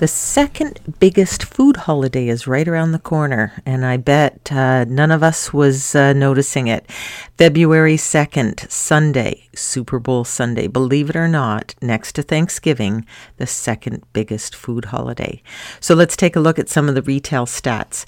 The second biggest food holiday is right around the corner, and I bet uh, none of us was uh, noticing it. February 2nd, Sunday, Super Bowl Sunday. Believe it or not, next to Thanksgiving, the second biggest food holiday. So let's take a look at some of the retail stats.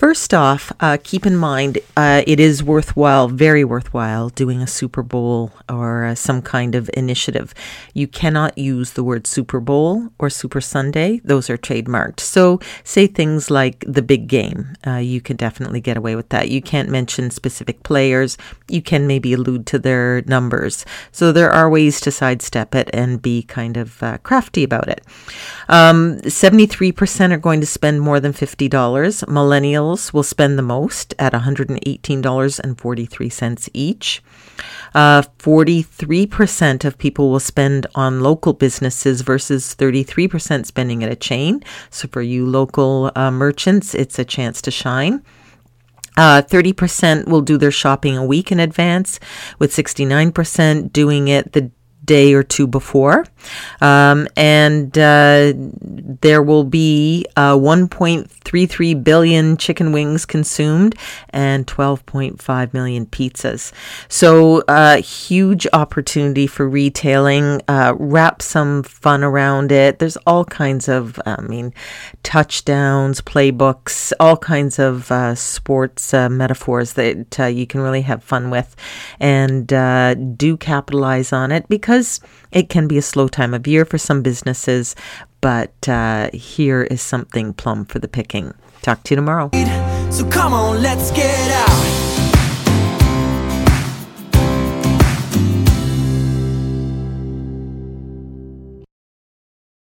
First off, uh, keep in mind uh, it is worthwhile, very worthwhile, doing a Super Bowl or uh, some kind of initiative. You cannot use the word Super Bowl or Super Sunday, those are trademarked. So, say things like the big game, uh, you can definitely get away with that. You can't mention specific players, you can maybe allude to their numbers. So, there are ways to sidestep it and be kind of uh, crafty about it. Um, 73% are going to spend more than $50. Millennials will spend the most at $118.43 each. Uh, 43% of people will spend on local businesses versus 33% spending at a chain. So for you local uh, merchants, it's a chance to shine. Uh, 30% will do their shopping a week in advance, with 69% doing it the day or two before. Um, and uh, there will be uh, 1.33 billion chicken wings consumed and 12.5 million pizzas. So, uh, huge opportunity for retailing. Uh, wrap some fun around it. There's all kinds of, I mean, touchdowns, playbooks, all kinds of uh, sports uh, metaphors that you can really have fun with and do capitalize on it because it can be a slow time of year for some businesses, but uh, here is something plum for the picking. Talk to you tomorrow. So come on, let's get out.